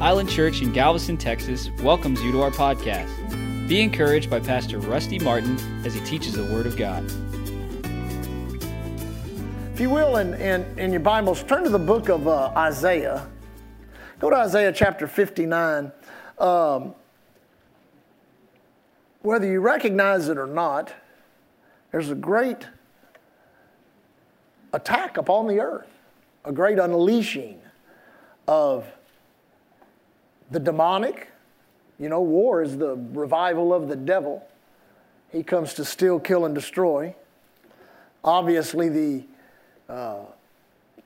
Island Church in Galveston, Texas welcomes you to our podcast. Be encouraged by Pastor Rusty Martin as he teaches the Word of God. If you will, in, in, in your Bibles, turn to the book of uh, Isaiah. Go to Isaiah chapter 59. Um, whether you recognize it or not, there's a great attack upon the earth, a great unleashing of the demonic. You know, war is the revival of the devil. He comes to steal, kill, and destroy. Obviously, the uh,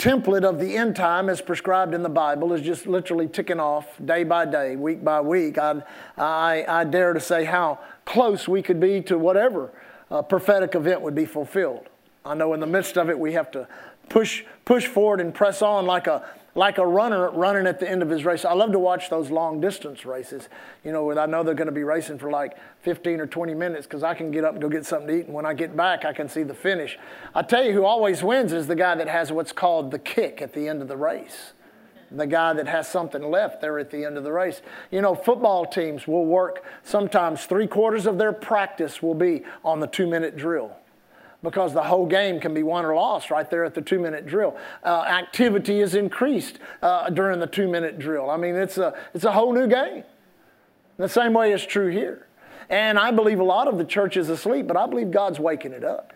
template of the end time as prescribed in the Bible is just literally ticking off day by day, week by week. I, I, I dare to say how close we could be to whatever uh, prophetic event would be fulfilled. I know in the midst of it we have to push, push forward and press on like a, like a runner running at the end of his race. I love to watch those long distance races, you know, where I know they're going to be racing for like 15 or 20 minutes because I can get up and go get something to eat. And when I get back, I can see the finish. I tell you who always wins is the guy that has what's called the kick at the end of the race. The guy that has something left there at the end of the race. You know, football teams will work sometimes three quarters of their practice will be on the two minute drill because the whole game can be won or lost right there at the two minute drill. Uh, activity is increased uh, during the two minute drill. I mean, it's a, it's a whole new game. The same way is true here. And I believe a lot of the church is asleep, but I believe God's waking it up.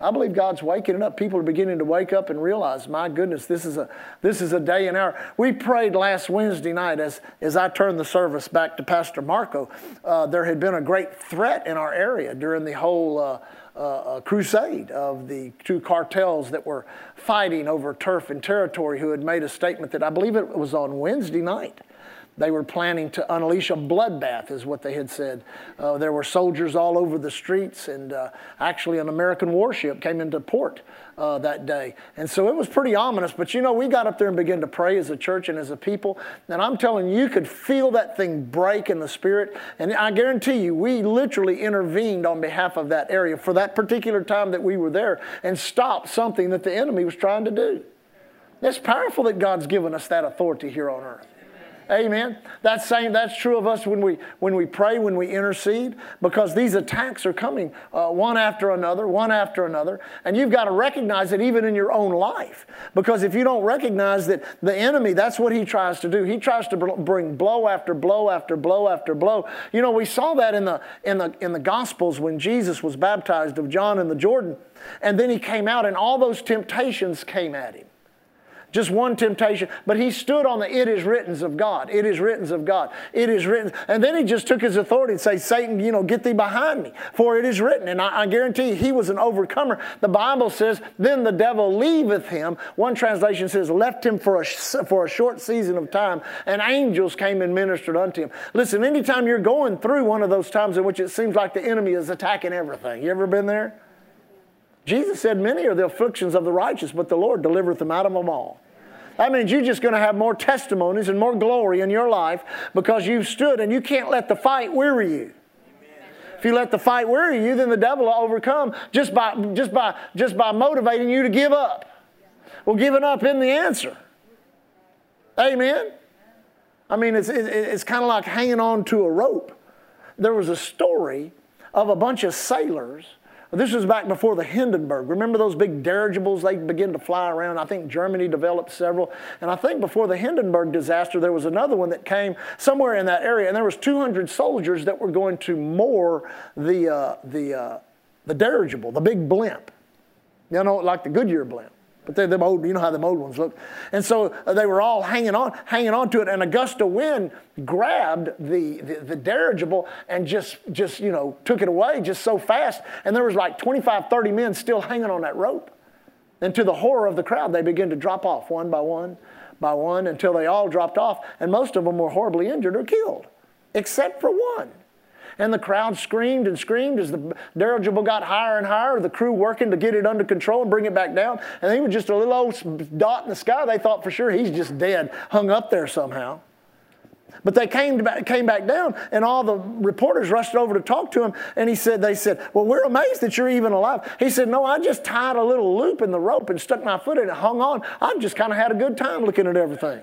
I believe God's waking it up. People are beginning to wake up and realize, my goodness, this is a, this is a day and hour. We prayed last Wednesday night as, as I turned the service back to Pastor Marco. Uh, there had been a great threat in our area during the whole uh, uh, crusade of the two cartels that were fighting over turf and territory who had made a statement that I believe it was on Wednesday night they were planning to unleash a bloodbath, is what they had said. Uh, there were soldiers all over the streets, and uh, actually, an American warship came into port uh, that day. And so it was pretty ominous. But you know, we got up there and began to pray as a church and as a people. And I'm telling you, you could feel that thing break in the spirit. And I guarantee you, we literally intervened on behalf of that area for that particular time that we were there and stopped something that the enemy was trying to do. It's powerful that God's given us that authority here on earth. Amen. That's saying that's true of us when we when we pray, when we intercede, because these attacks are coming uh, one after another, one after another, and you've got to recognize it even in your own life. Because if you don't recognize that the enemy, that's what he tries to do. He tries to bring blow after blow after blow after blow. You know, we saw that in the in the in the Gospels when Jesus was baptized of John in the Jordan, and then he came out, and all those temptations came at him. Just one temptation. But he stood on the it is written of God. It is written of God. It is written. And then he just took his authority and say, Satan, you know, get thee behind me, for it is written. And I, I guarantee you, he was an overcomer. The Bible says, then the devil leaveth him. One translation says, left him for a, for a short season of time, and angels came and ministered unto him. Listen, anytime you're going through one of those times in which it seems like the enemy is attacking everything, you ever been there? Jesus said, Many are the afflictions of the righteous, but the Lord delivereth them out of them all. That means you're just going to have more testimonies and more glory in your life because you've stood and you can't let the fight weary you. If you let the fight weary you, then the devil will overcome just by, just by, just by motivating you to give up. Well, giving up isn't the answer. Amen? I mean, it's, it's kind of like hanging on to a rope. There was a story of a bunch of sailors this was back before the Hindenburg. Remember those big dirigibles? They began to fly around. I think Germany developed several. And I think before the Hindenburg disaster, there was another one that came somewhere in that area. And there was 200 soldiers that were going to moor the, uh, the, uh, the dirigible, the big blimp. You know, like the Goodyear blimp. But they're the old, you know how the old ones look. And so uh, they were all hanging on, hanging on to it. And a gust of wind grabbed the, the, the, dirigible and just, just, you know, took it away just so fast. And there was like 25, 30 men still hanging on that rope. And to the horror of the crowd, they began to drop off one by one by one until they all dropped off. And most of them were horribly injured or killed, except for one. And the crowd screamed and screamed as the dirigible got higher and higher, the crew working to get it under control and bring it back down. And he was just a little old dot in the sky. They thought for sure he's just dead, hung up there somehow. But they came back, came back down, and all the reporters rushed over to talk to him. And he said, "They said, well, we're amazed that you're even alive." He said, "No, I just tied a little loop in the rope and stuck my foot in it, hung on. I just kind of had a good time looking at everything."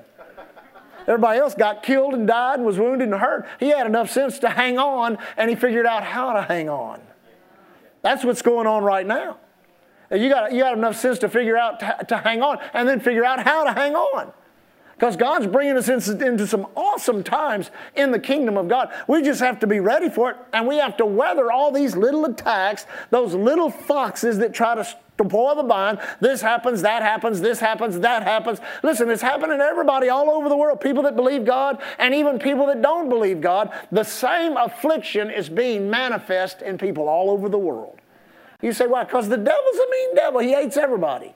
Everybody else got killed and died and was wounded and hurt. He had enough sense to hang on and he figured out how to hang on. That's what's going on right now. You got, you got enough sense to figure out to, to hang on and then figure out how to hang on. Because God's bringing us into some awesome times in the kingdom of God. We just have to be ready for it, and we have to weather all these little attacks, those little foxes that try to spoil the vine. This happens, that happens, this happens, that happens. Listen, it's happening to everybody all over the world people that believe God and even people that don't believe God. The same affliction is being manifest in people all over the world. You say, why? Because the devil's a mean devil, he hates everybody.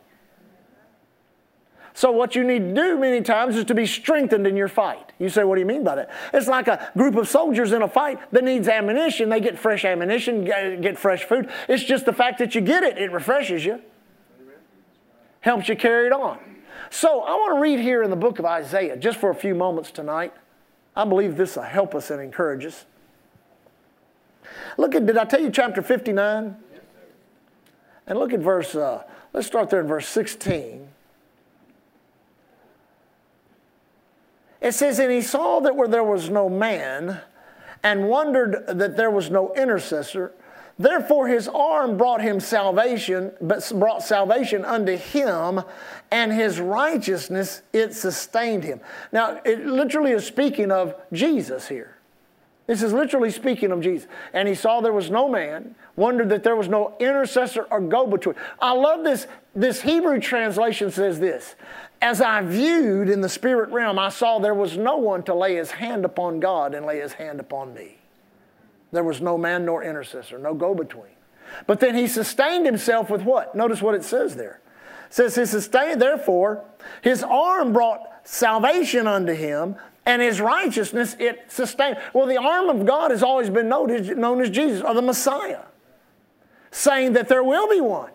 So, what you need to do many times is to be strengthened in your fight. You say, What do you mean by that? It's like a group of soldiers in a fight that needs ammunition. They get fresh ammunition, get fresh food. It's just the fact that you get it, it refreshes you, helps you carry it on. So, I want to read here in the book of Isaiah just for a few moments tonight. I believe this will help us and encourage us. Look at, did I tell you chapter 59? And look at verse, uh, let's start there in verse 16. It says, And he saw that where there was no man, and wondered that there was no intercessor. Therefore his arm brought him salvation, but brought salvation unto him, and his righteousness it sustained him. Now it literally is speaking of Jesus here. This is literally speaking of Jesus. And he saw there was no man, wondered that there was no intercessor or go between. I love this. This Hebrew translation says this as I viewed in the spirit realm, I saw there was no one to lay his hand upon God and lay his hand upon me. There was no man nor intercessor, no go between. But then he sustained himself with what? Notice what it says there. It says he sustained, therefore, his arm brought salvation unto him, and his righteousness it sustained. Well, the arm of God has always been known, as Jesus or the Messiah, saying that there will be one.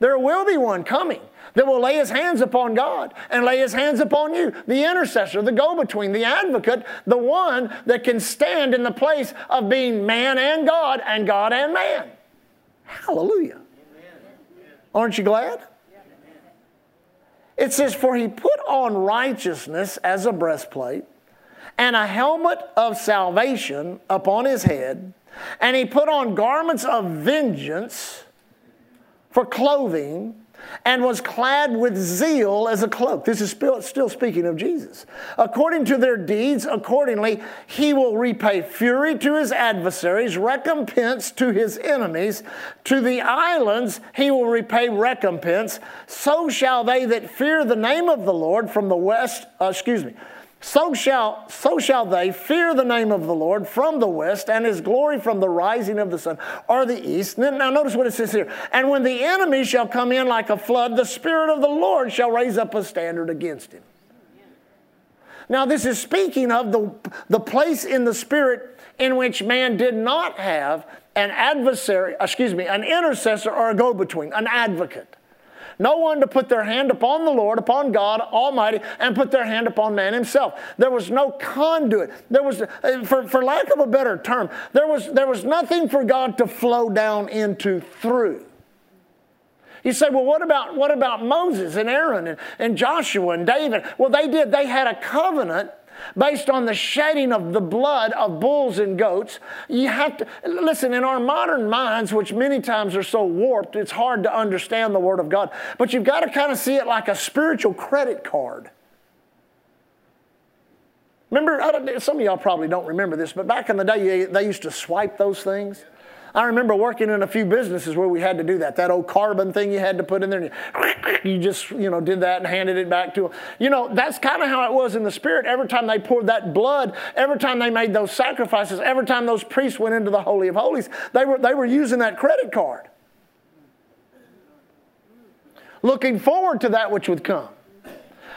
There will be one coming that will lay his hands upon God and lay his hands upon you. The intercessor, the go between, the advocate, the one that can stand in the place of being man and God and God and man. Hallelujah. Aren't you glad? It says, For he put on righteousness as a breastplate and a helmet of salvation upon his head, and he put on garments of vengeance for clothing and was clad with zeal as a cloak. This is still speaking of Jesus. According to their deeds, accordingly, he will repay fury to his adversaries, recompense to his enemies. To the islands he will repay recompense. So shall they that fear the name of the Lord from the west, uh, excuse me, so shall, so shall they fear the name of the Lord from the west and his glory from the rising of the sun or the east. Now, notice what it says here. And when the enemy shall come in like a flood, the Spirit of the Lord shall raise up a standard against him. Now, this is speaking of the, the place in the Spirit in which man did not have an adversary, excuse me, an intercessor or a go between, an advocate. No one to put their hand upon the Lord, upon God Almighty, and put their hand upon man himself. There was no conduit. There was, for, for lack of a better term, there was, there was nothing for God to flow down into through. You say, well, what about, what about Moses and Aaron and, and Joshua and David? Well, they did. They had a covenant based on the shedding of the blood of bulls and goats. You have to listen in our modern minds, which many times are so warped, it's hard to understand the Word of God. But you've got to kind of see it like a spiritual credit card. Remember, some of y'all probably don't remember this, but back in the day, they used to swipe those things. I remember working in a few businesses where we had to do that. That old carbon thing you had to put in there, and you, you just, you know, did that and handed it back to them. You know, that's kind of how it was in the spirit. Every time they poured that blood, every time they made those sacrifices, every time those priests went into the Holy of Holies, they were, they were using that credit card. Looking forward to that which would come.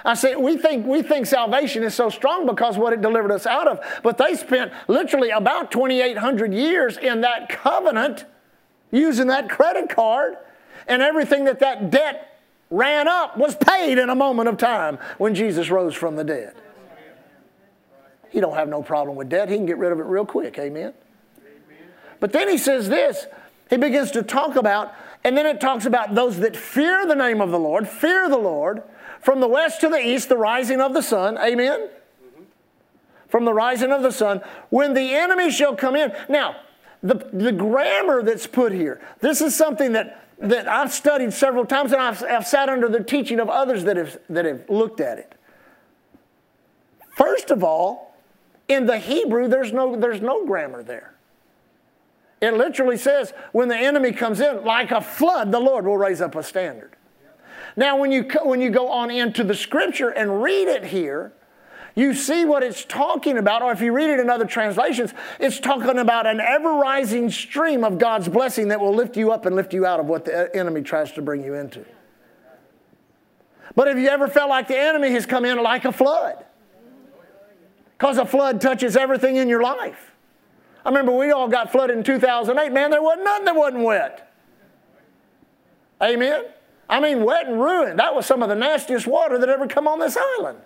I say we think we think salvation is so strong because what it delivered us out of, but they spent literally about 2,800 years in that covenant, using that credit card, and everything that that debt ran up was paid in a moment of time when Jesus rose from the dead. He don't have no problem with debt. He can get rid of it real quick. Amen. But then he says this. He begins to talk about, and then it talks about those that fear the name of the Lord, fear the Lord, from the west to the east, the rising of the sun. Amen? From the rising of the sun, when the enemy shall come in. Now, the, the grammar that's put here, this is something that, that I've studied several times and I've, I've sat under the teaching of others that have, that have looked at it. First of all, in the Hebrew, there's no, there's no grammar there. It literally says, when the enemy comes in, like a flood, the Lord will raise up a standard. Now, when you, when you go on into the scripture and read it here, you see what it's talking about, or if you read it in other translations, it's talking about an ever rising stream of God's blessing that will lift you up and lift you out of what the uh, enemy tries to bring you into. But have you ever felt like the enemy has come in like a flood? Because a flood touches everything in your life. I remember we all got flooded in 2008. Man, there wasn't nothing that wasn't wet. Amen? I mean, wet and ruined. That was some of the nastiest water that ever come on this island.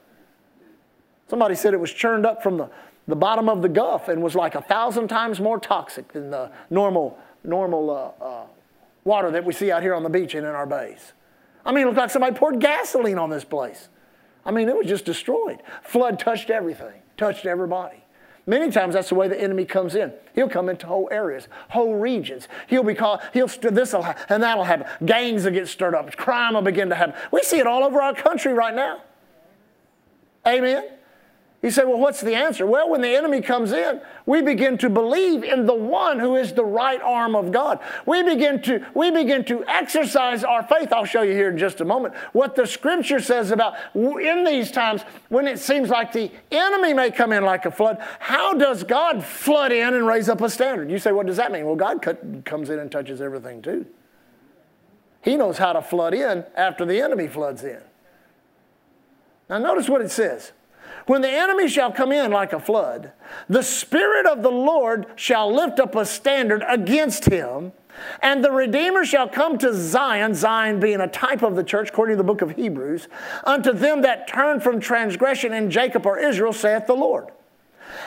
Somebody said it was churned up from the, the bottom of the Gulf and was like a thousand times more toxic than the normal, normal uh, uh, water that we see out here on the beach and in our bays. I mean, it looked like somebody poured gasoline on this place. I mean, it was just destroyed. Flood touched everything, touched everybody. Many times that's the way the enemy comes in. He'll come into whole areas, whole regions. He'll be called, he'll, this will happen and that'll happen. Gangs will get stirred up. Crime will begin to happen. We see it all over our country right now. Amen. You say, well, what's the answer? Well, when the enemy comes in, we begin to believe in the one who is the right arm of God. We begin to, we begin to exercise our faith. I'll show you here in just a moment what the scripture says about in these times when it seems like the enemy may come in like a flood. How does God flood in and raise up a standard? You say, what does that mean? Well, God comes in and touches everything too. He knows how to flood in after the enemy floods in. Now, notice what it says. When the enemy shall come in like a flood, the Spirit of the Lord shall lift up a standard against him, and the Redeemer shall come to Zion, Zion being a type of the church, according to the book of Hebrews, unto them that turn from transgression in Jacob or Israel, saith the Lord.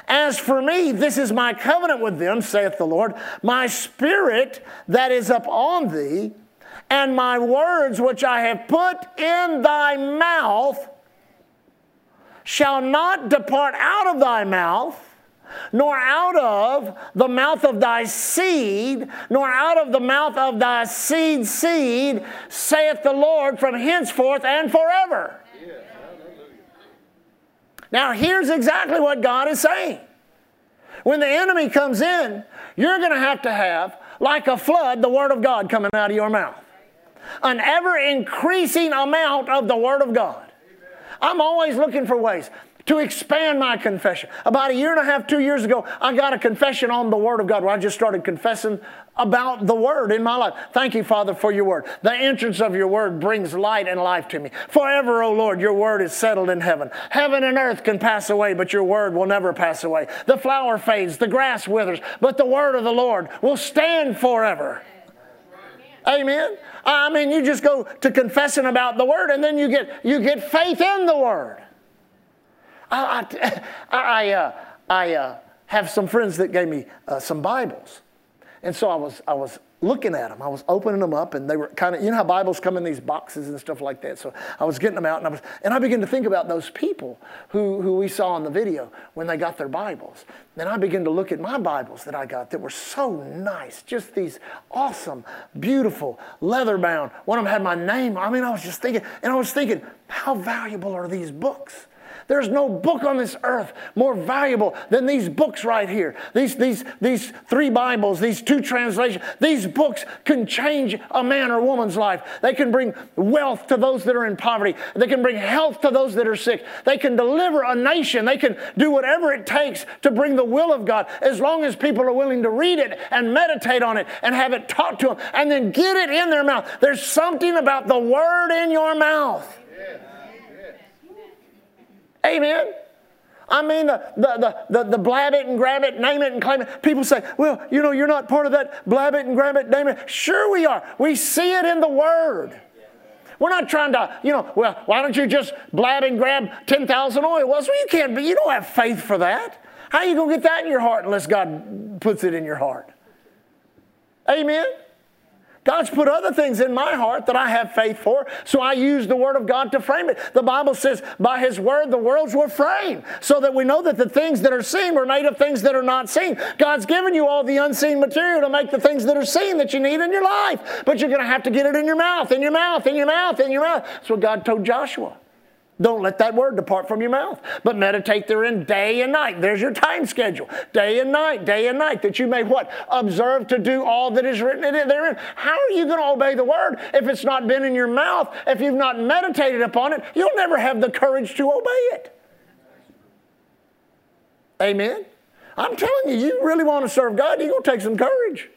As for me, this is my covenant with them, saith the Lord. My spirit that is upon thee, and my words which I have put in thy mouth shall not depart out of thy mouth, nor out of the mouth of thy seed, nor out of the mouth of thy seed seed, saith the Lord, from henceforth and forever. Now, here's exactly what God is saying. When the enemy comes in, you're going to have to have, like a flood, the Word of God coming out of your mouth. An ever increasing amount of the Word of God. I'm always looking for ways to expand my confession. About a year and a half, two years ago, I got a confession on the Word of God where I just started confessing about the Word in my life. Thank you, Father, for your Word. The entrance of your Word brings light and life to me. Forever, O Lord, your Word is settled in heaven. Heaven and earth can pass away, but your Word will never pass away. The flower fades, the grass withers, but the Word of the Lord will stand forever. Amen. I mean, you just go to confessing about the word, and then you get you get faith in the word. I I, I, uh, I uh, have some friends that gave me uh, some Bibles, and so I was I was looking at them. I was opening them up, and they were kind of, you know how Bibles come in these boxes and stuff like that. So I was getting them out, and I was, and I began to think about those people who, who we saw in the video when they got their Bibles. Then I began to look at my Bibles that I got that were so nice, just these awesome, beautiful, leather bound. One of them had my name. I mean, I was just thinking, and I was thinking, how valuable are these books? There's no book on this earth more valuable than these books right here. These, these, these three Bibles, these two translations, these books can change a man or woman's life. They can bring wealth to those that are in poverty. They can bring health to those that are sick. They can deliver a nation. They can do whatever it takes to bring the will of God as long as people are willing to read it and meditate on it and have it taught to them and then get it in their mouth. There's something about the word in your mouth. Amen. I mean, the, the, the, the, blab it and grab it, name it and claim it. People say, well, you know, you're not part of that blab it and grab it, name it. Sure, we are. We see it in the Word. We're not trying to, you know, well, why don't you just blab and grab 10,000 oil wells? Well, you can't be, you don't have faith for that. How are you going to get that in your heart unless God puts it in your heart? Amen? God's put other things in my heart that I have faith for, so I use the Word of God to frame it. The Bible says, by His Word, the worlds were framed, so that we know that the things that are seen were made of things that are not seen. God's given you all the unseen material to make the things that are seen that you need in your life, but you're going to have to get it in your mouth, in your mouth, in your mouth, in your mouth. That's what God told Joshua. Don't let that word depart from your mouth, but meditate therein day and night. There's your time schedule. Day and night, day and night, that you may what? Observe to do all that is written therein. How are you going to obey the word if it's not been in your mouth? If you've not meditated upon it, you'll never have the courage to obey it. Amen? I'm telling you, you really want to serve God, you're going to take some courage.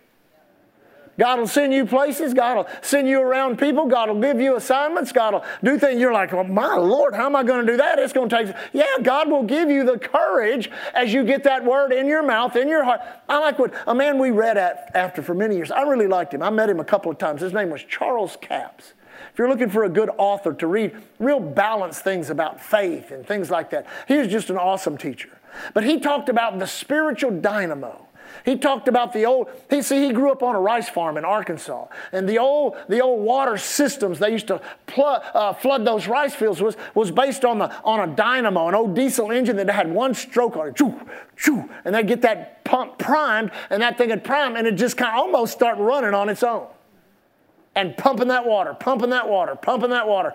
God will send you places. God will send you around people. God will give you assignments. God will do things. You're like, well, my Lord, how am I going to do that? It's going to take. Yeah, God will give you the courage as you get that word in your mouth, in your heart. I like what a man we read at after for many years. I really liked him. I met him a couple of times. His name was Charles Capps. If you're looking for a good author to read real balanced things about faith and things like that, he was just an awesome teacher. But he talked about the spiritual dynamo he talked about the old, he see, he grew up on a rice farm in Arkansas. And the old, the old water systems they used to pl- uh, flood those rice fields was, was based on, the, on a dynamo, an old diesel engine that had one stroke on it. Choo, choo, and they'd get that pump primed, and that thing would prime, and it just kind of almost start running on its own and pumping that water, pumping that water, pumping that water.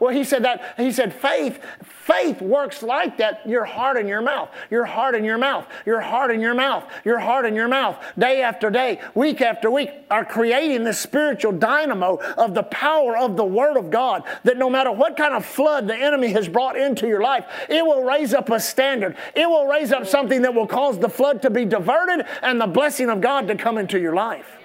Well, he said that, he said faith, faith works like that. Your heart in your mouth, your heart in your mouth, your heart in your mouth, your heart in your mouth, day after day, week after week, are creating this spiritual dynamo of the power of the Word of God that no matter what kind of flood the enemy has brought into your life, it will raise up a standard. It will raise up something that will cause the flood to be diverted and the blessing of God to come into your life.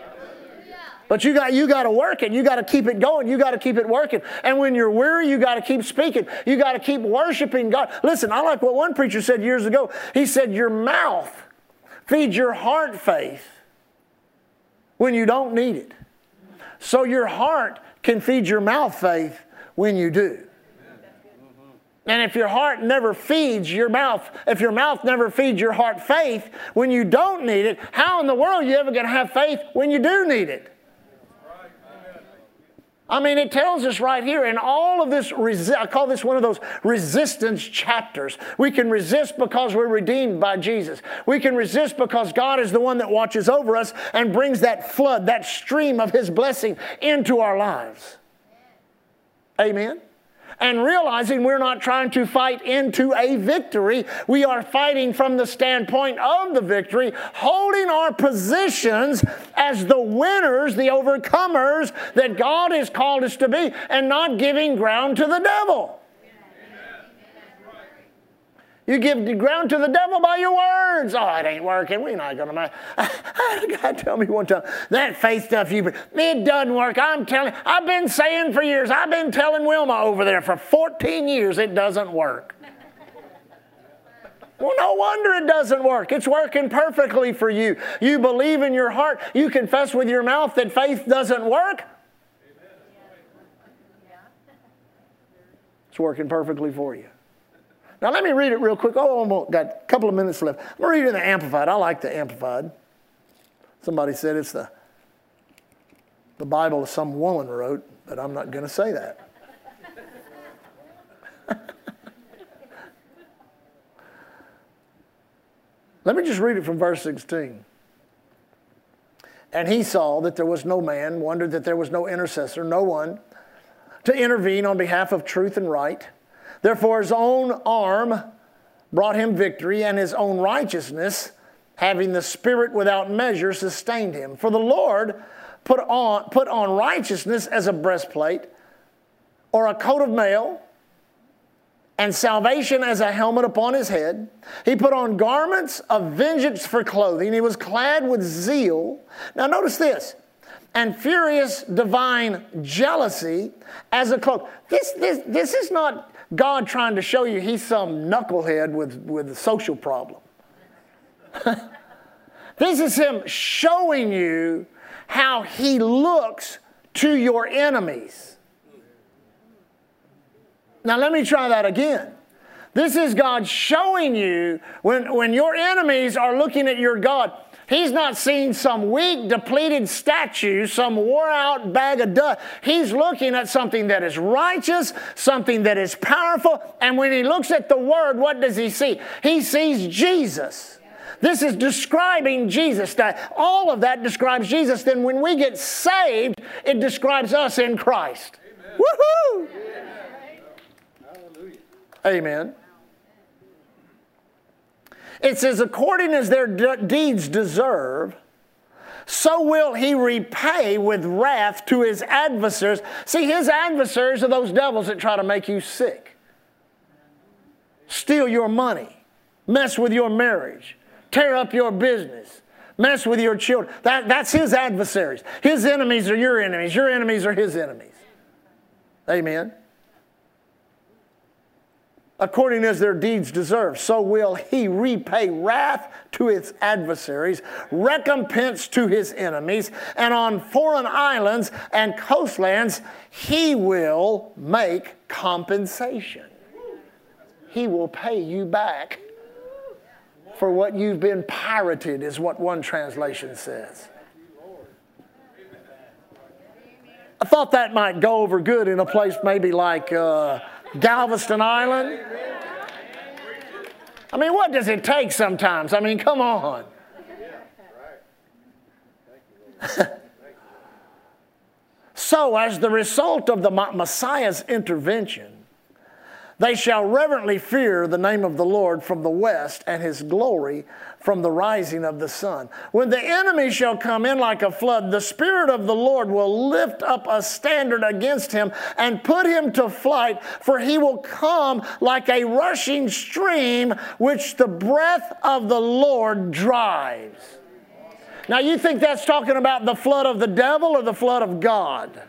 But you got you got to work it. You got to keep it going. You got to keep it working. And when you're weary, you got to keep speaking. You got to keep worshiping God. Listen, I like what one preacher said years ago. He said, "Your mouth feeds your heart faith when you don't need it. So your heart can feed your mouth faith when you do." And if your heart never feeds your mouth, if your mouth never feeds your heart faith when you don't need it, how in the world are you ever going to have faith when you do need it? I mean, it tells us right here in all of this, I call this one of those resistance chapters. We can resist because we're redeemed by Jesus. We can resist because God is the one that watches over us and brings that flood, that stream of His blessing into our lives. Amen and realizing we're not trying to fight into a victory. We are fighting from the standpoint of the victory, holding our positions as the winners, the overcomers that God has called us to be, and not giving ground to the devil. You give ground to the devil by your words. Oh, it ain't working. We're not going to. God tell me one time that faith stuff you it doesn't work. I'm telling. I've been saying for years. I've been telling Wilma over there for 14 years it doesn't work. Well, no wonder it doesn't work. It's working perfectly for you. You believe in your heart. You confess with your mouth that faith doesn't work. It's working perfectly for you. Now, let me read it real quick. Oh, I've got a couple of minutes left. I'm going to read it in the Amplified. I like the Amplified. Somebody said it's the, the Bible some woman wrote, but I'm not going to say that. Let me just read it from verse 16. And he saw that there was no man, wondered that there was no intercessor, no one to intervene on behalf of truth and right. Therefore, his own arm brought him victory, and his own righteousness, having the Spirit without measure, sustained him. For the Lord put on, put on righteousness as a breastplate, or a coat of mail, and salvation as a helmet upon his head. He put on garments of vengeance for clothing. He was clad with zeal. Now, notice this and furious divine jealousy as a cloak. This, this, this is not God trying to show you he's some knucklehead with, with a social problem. this is him showing you how he looks to your enemies. Now, let me try that again. This is God showing you when, when your enemies are looking at your God, He's not seeing some weak, depleted statue, some wore out bag of dust. He's looking at something that is righteous, something that is powerful. And when he looks at the Word, what does he see? He sees Jesus. This is describing Jesus. That all of that describes Jesus. Then when we get saved, it describes us in Christ. Amen. Woohoo! Amen. Amen. It says, according as their deeds deserve, so will he repay with wrath to his adversaries. See, his adversaries are those devils that try to make you sick, steal your money, mess with your marriage, tear up your business, mess with your children. That, that's his adversaries. His enemies are your enemies, your enemies are his enemies. Amen according as their deeds deserve. So will he repay wrath to his adversaries, recompense to his enemies, and on foreign islands and coastlands he will make compensation. He will pay you back for what you've been pirated, is what one translation says. I thought that might go over good in a place maybe like. Uh, Galveston Island. I mean, what does it take sometimes? I mean, come on. so, as the result of the Messiah's intervention, they shall reverently fear the name of the Lord from the west and his glory from the rising of the sun. When the enemy shall come in like a flood, the Spirit of the Lord will lift up a standard against him and put him to flight, for he will come like a rushing stream which the breath of the Lord drives. Now, you think that's talking about the flood of the devil or the flood of God?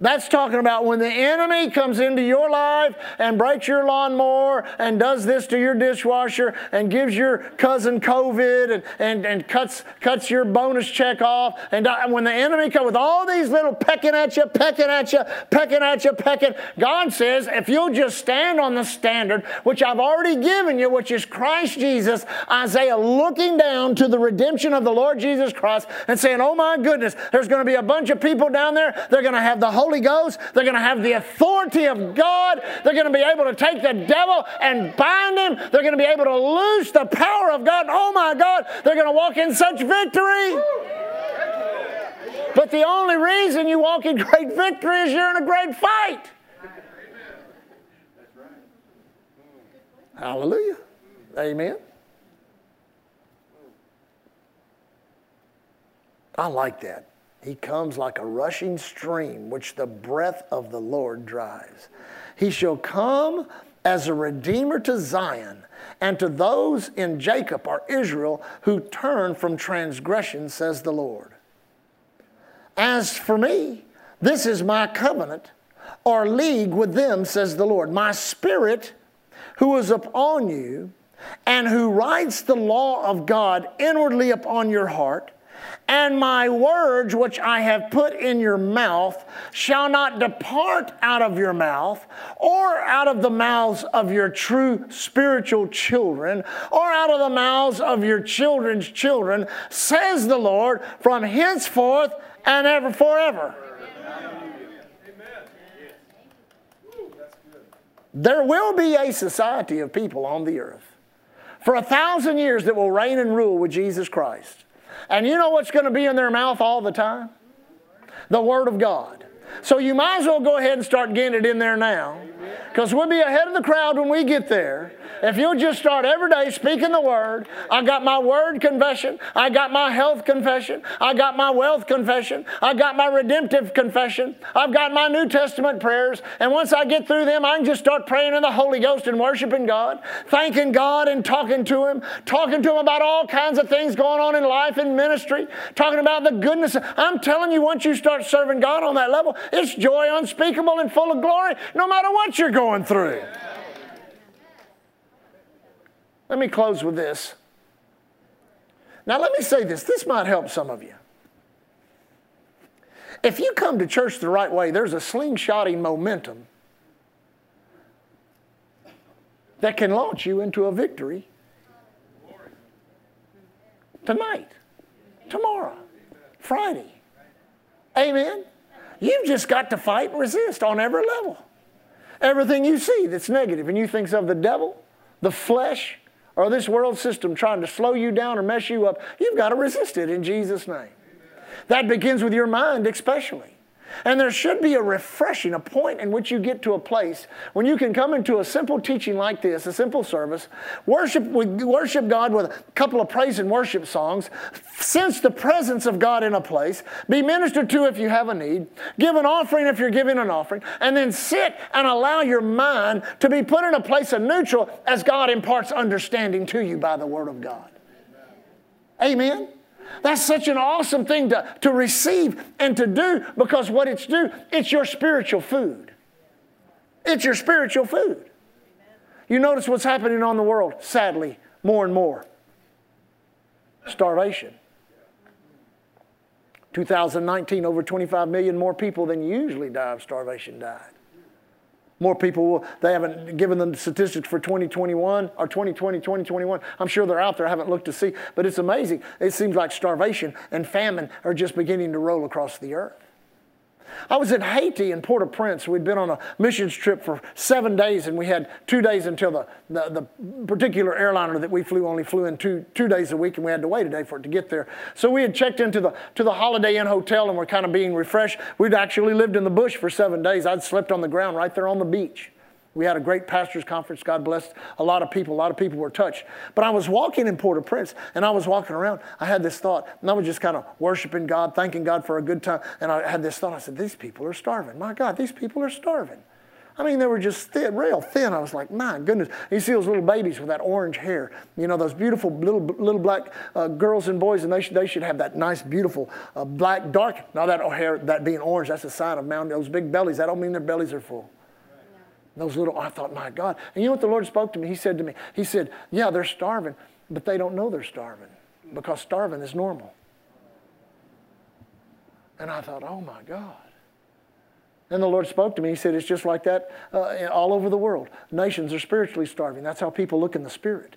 That's talking about when the enemy comes into your life and breaks your lawnmower and does this to your dishwasher and gives your cousin COVID and, and, and cuts, cuts your bonus check off. And uh, when the enemy comes with all these little pecking at you, pecking at you, pecking at you, pecking, God says, if you'll just stand on the standard, which I've already given you, which is Christ Jesus, Isaiah looking down to the redemption of the Lord Jesus Christ and saying, oh my goodness, there's going to be a bunch of people down there. They're going to have the Holy Ghost. They're going to have the authority of God. They're going to be able to take the devil and bind him. They're going to be able to loose the power of God. Oh my God, they're going to walk in such victory. But the only reason you walk in great victory is you're in a great fight. Hallelujah. Amen. I like that. He comes like a rushing stream, which the breath of the Lord drives. He shall come as a redeemer to Zion and to those in Jacob or Israel who turn from transgression, says the Lord. As for me, this is my covenant or league with them, says the Lord. My spirit, who is upon you, and who writes the law of God inwardly upon your heart, and my words which I have put in your mouth shall not depart out of your mouth, or out of the mouths of your true spiritual children, or out of the mouths of your children's children, says the Lord, from henceforth and ever forever. There will be a society of people on the earth for a thousand years that will reign and rule with Jesus Christ. And you know what's going to be in their mouth all the time? The Word of God. So you might as well go ahead and start getting it in there now. Because we'll be ahead of the crowd when we get there. If you'll just start every day speaking the word, I got my word confession, I got my health confession, I got my wealth confession, I got my redemptive confession, I've got my New Testament prayers, and once I get through them, I can just start praying in the Holy Ghost and worshiping God, thanking God and talking to Him, talking to Him about all kinds of things going on in life and ministry, talking about the goodness. I'm telling you, once you start serving God on that level, it's joy unspeakable and full of glory, no matter what you're going through. Let me close with this. Now, let me say this this might help some of you. If you come to church the right way, there's a slingshotting momentum that can launch you into a victory tonight, tomorrow, Friday. Amen. You've just got to fight and resist on every level. Everything you see that's negative and you think of the devil, the flesh, or this world system trying to slow you down or mess you up, you've got to resist it in Jesus' name. That begins with your mind, especially. And there should be a refreshing, a point in which you get to a place when you can come into a simple teaching like this, a simple service, worship, worship God with a couple of praise and worship songs, sense the presence of God in a place, be ministered to if you have a need, give an offering if you're giving an offering, and then sit and allow your mind to be put in a place of neutral as God imparts understanding to you by the Word of God. Amen. That's such an awesome thing to, to receive and to do because what it's do, it's your spiritual food. It's your spiritual food. You notice what's happening on the world, sadly, more and more. Starvation. 2019, over 25 million more people than usually die of starvation died. More people will, they haven't given them the statistics for 2021 or 2020, 2021. I'm sure they're out there. I haven't looked to see, but it's amazing. It seems like starvation and famine are just beginning to roll across the earth. I was in Haiti in Port au Prince. We'd been on a missions trip for seven days, and we had two days until the, the, the, particular airliner that we flew only flew in two, two days a week, and we had to wait a day for it to get there. So we had checked into the, to the Holiday Inn Hotel, and we're kind of being refreshed. We'd actually lived in the bush for seven days. I'd slept on the ground right there on the beach. We had a great pastors conference. God blessed a lot of people. A lot of people were touched. But I was walking in Port-au-Prince and I was walking around. I had this thought, and I was just kind of worshiping God, thanking God for a good time. And I had this thought. I said, These people are starving. My God, these people are starving. I mean, they were just thin, real thin. I was like, my goodness. You see those little babies with that orange hair. You know, those beautiful little little black uh, girls and boys, and they should, they should have that nice, beautiful uh, black, dark. Now that hair, that being orange, that's a sign of mountain. Those big bellies, that don't mean their bellies are full. Those little, I thought, my God. And you know what the Lord spoke to me? He said to me, He said, Yeah, they're starving, but they don't know they're starving because starving is normal. And I thought, Oh my God. And the Lord spoke to me. He said, It's just like that uh, all over the world. Nations are spiritually starving. That's how people look in the spirit.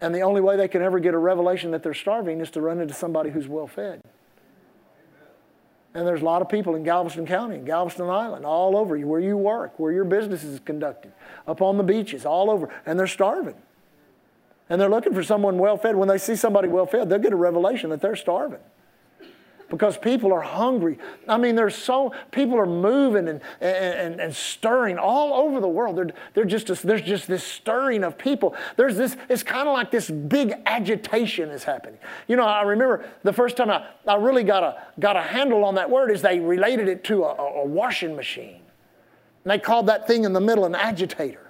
And the only way they can ever get a revelation that they're starving is to run into somebody who's well fed. And there's a lot of people in Galveston County, Galveston Island, all over where you work, where your business is conducted, up on the beaches, all over, and they're starving. And they're looking for someone well fed. When they see somebody well fed, they'll get a revelation that they're starving because people are hungry. I mean, there's so people are moving and, and, and stirring all over the world. They're, they're just a, there's just this stirring of people. There's this. It's kind of like this big agitation is happening. You know, I remember the first time I, I really got a got a handle on that word is they related it to a, a washing machine, and they called that thing in the middle an agitator.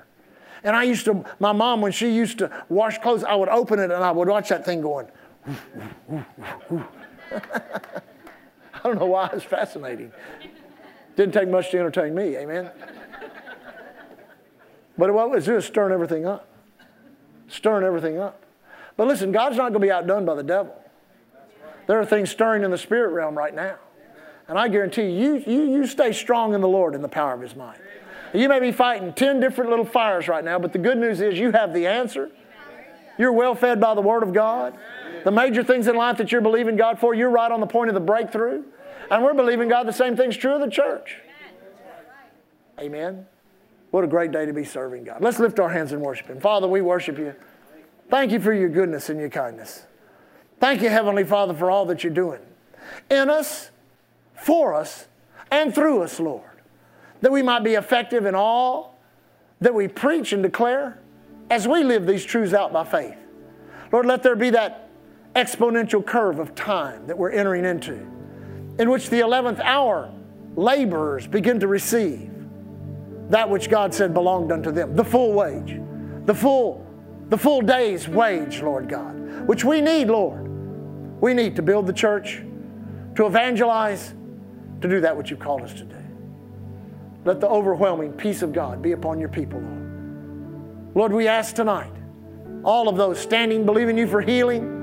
And I used to, my mom, when she used to wash clothes, I would open it and I would watch that thing going. I don't know why it's fascinating. Didn't take much to entertain me, amen? But what was just stirring everything up. Stirring everything up. But listen, God's not going to be outdone by the devil. There are things stirring in the spirit realm right now. And I guarantee you, you, you stay strong in the Lord in the power of His might. You may be fighting 10 different little fires right now, but the good news is you have the answer. You're well fed by the Word of God. The major things in life that you're believing God for, you're right on the point of the breakthrough. And we're believing God the same thing's true of the church. Amen. What a great day to be serving God. Let's lift our hands and worship Him. Father, we worship you. Thank you for your goodness and your kindness. Thank you, Heavenly Father, for all that you're doing in us, for us, and through us, Lord, that we might be effective in all that we preach and declare as we live these truths out by faith. Lord, let there be that exponential curve of time that we're entering into, in which the 11th hour laborers begin to receive that which God said belonged unto them, the full wage, the full, the full day's wage, Lord God, which we need, Lord. We need to build the church, to evangelize, to do that which you've called us to do. Let the overwhelming peace of God be upon your people, Lord. Lord, we ask tonight, all of those standing, believing you for healing,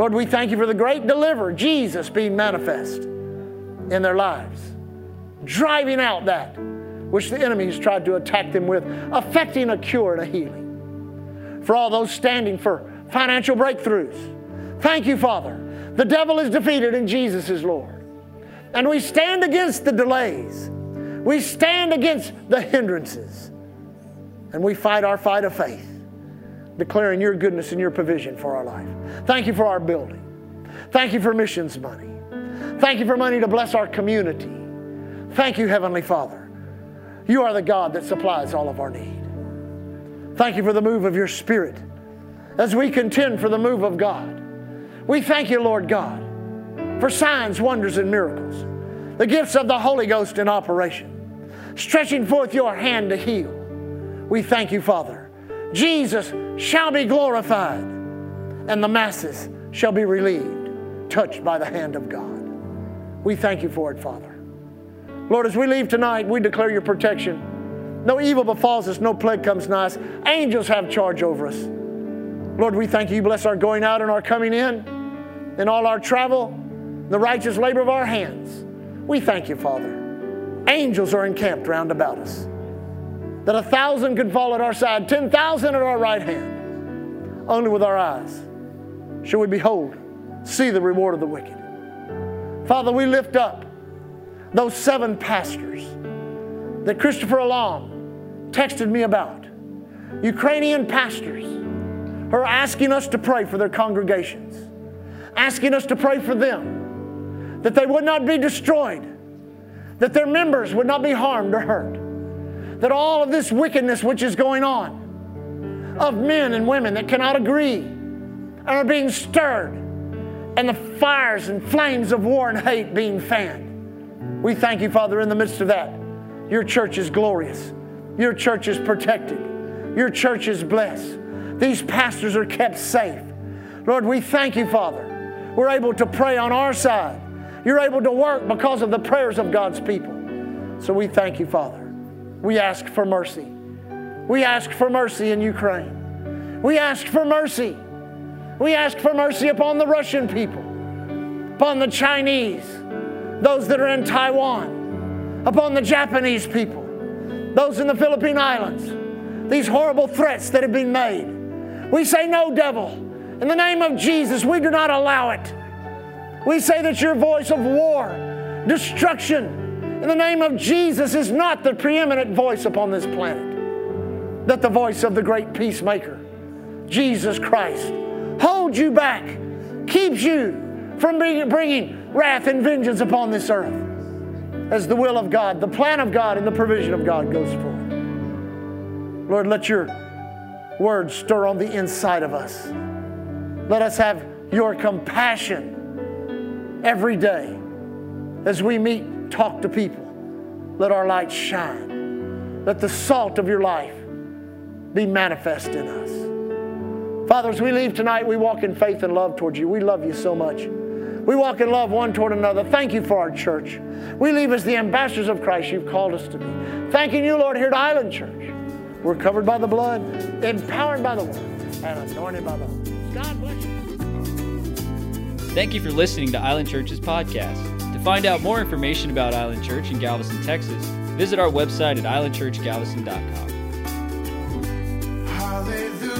Lord, we thank you for the great deliverer, Jesus, being manifest in their lives, driving out that which the enemy has tried to attack them with, affecting a cure and a healing. For all those standing for financial breakthroughs, Thank you, Father. The devil is defeated and Jesus is Lord. And we stand against the delays. We stand against the hindrances. And we fight our fight of faith, declaring your goodness and your provision for our life. Thank you for our building. Thank you for missions money. Thank you for money to bless our community. Thank you, Heavenly Father. You are the God that supplies all of our need. Thank you for the move of your Spirit as we contend for the move of God. We thank you, Lord God, for signs, wonders, and miracles, the gifts of the Holy Ghost in operation, stretching forth your hand to heal. We thank you, Father. Jesus shall be glorified, and the masses shall be relieved, touched by the hand of God. We thank you for it, Father. Lord, as we leave tonight, we declare your protection. No evil befalls us, no plague comes nigh us. Angels have charge over us. Lord, we thank you. You bless our going out and our coming in, and all our travel, the righteous labor of our hands. We thank you, Father. Angels are encamped round about us. That a thousand could fall at our side, 10,000 at our right hand. Only with our eyes shall we behold, see the reward of the wicked. Father, we lift up those seven pastors that Christopher Alam texted me about, Ukrainian pastors who are asking us to pray for their congregations, asking us to pray for them, that they would not be destroyed, that their members would not be harmed or hurt, that all of this wickedness which is going on of men and women that cannot agree and are being stirred, and the fires and flames of war and hate being fanned we thank you, Father, in the midst of that. Your church is glorious. Your church is protected. Your church is blessed. These pastors are kept safe. Lord, we thank you, Father. We're able to pray on our side. You're able to work because of the prayers of God's people. So we thank you, Father. We ask for mercy. We ask for mercy in Ukraine. We ask for mercy. We ask for mercy upon the Russian people, upon the Chinese, those that are in Taiwan, upon the Japanese people, those in the Philippine Islands, these horrible threats that have been made. We say, No, devil. In the name of Jesus, we do not allow it. We say that your voice of war, destruction, in the name of Jesus is not the preeminent voice upon this planet. That the voice of the great peacemaker, Jesus Christ, holds you back, keeps you from bringing wrath and vengeance upon this earth as the will of God, the plan of God, and the provision of God goes forth. Lord, let your word stir on the inside of us. Let us have your compassion every day as we meet, talk to people. Let our light shine. Let the salt of your life be manifest in us. Father, as we leave tonight, we walk in faith and love towards you. We love you so much. We walk in love one toward another. Thank you for our church. We leave as the ambassadors of Christ you've called us to be. Thanking you, Lord, here at Island Church. We're covered by the blood, empowered by the word, and anointed by the Holy. God bless you. Thank you for listening to Island Church's podcast. To find out more information about Island Church in Galveston, Texas, visit our website at islandchurchgalveston.com. Hallelujah.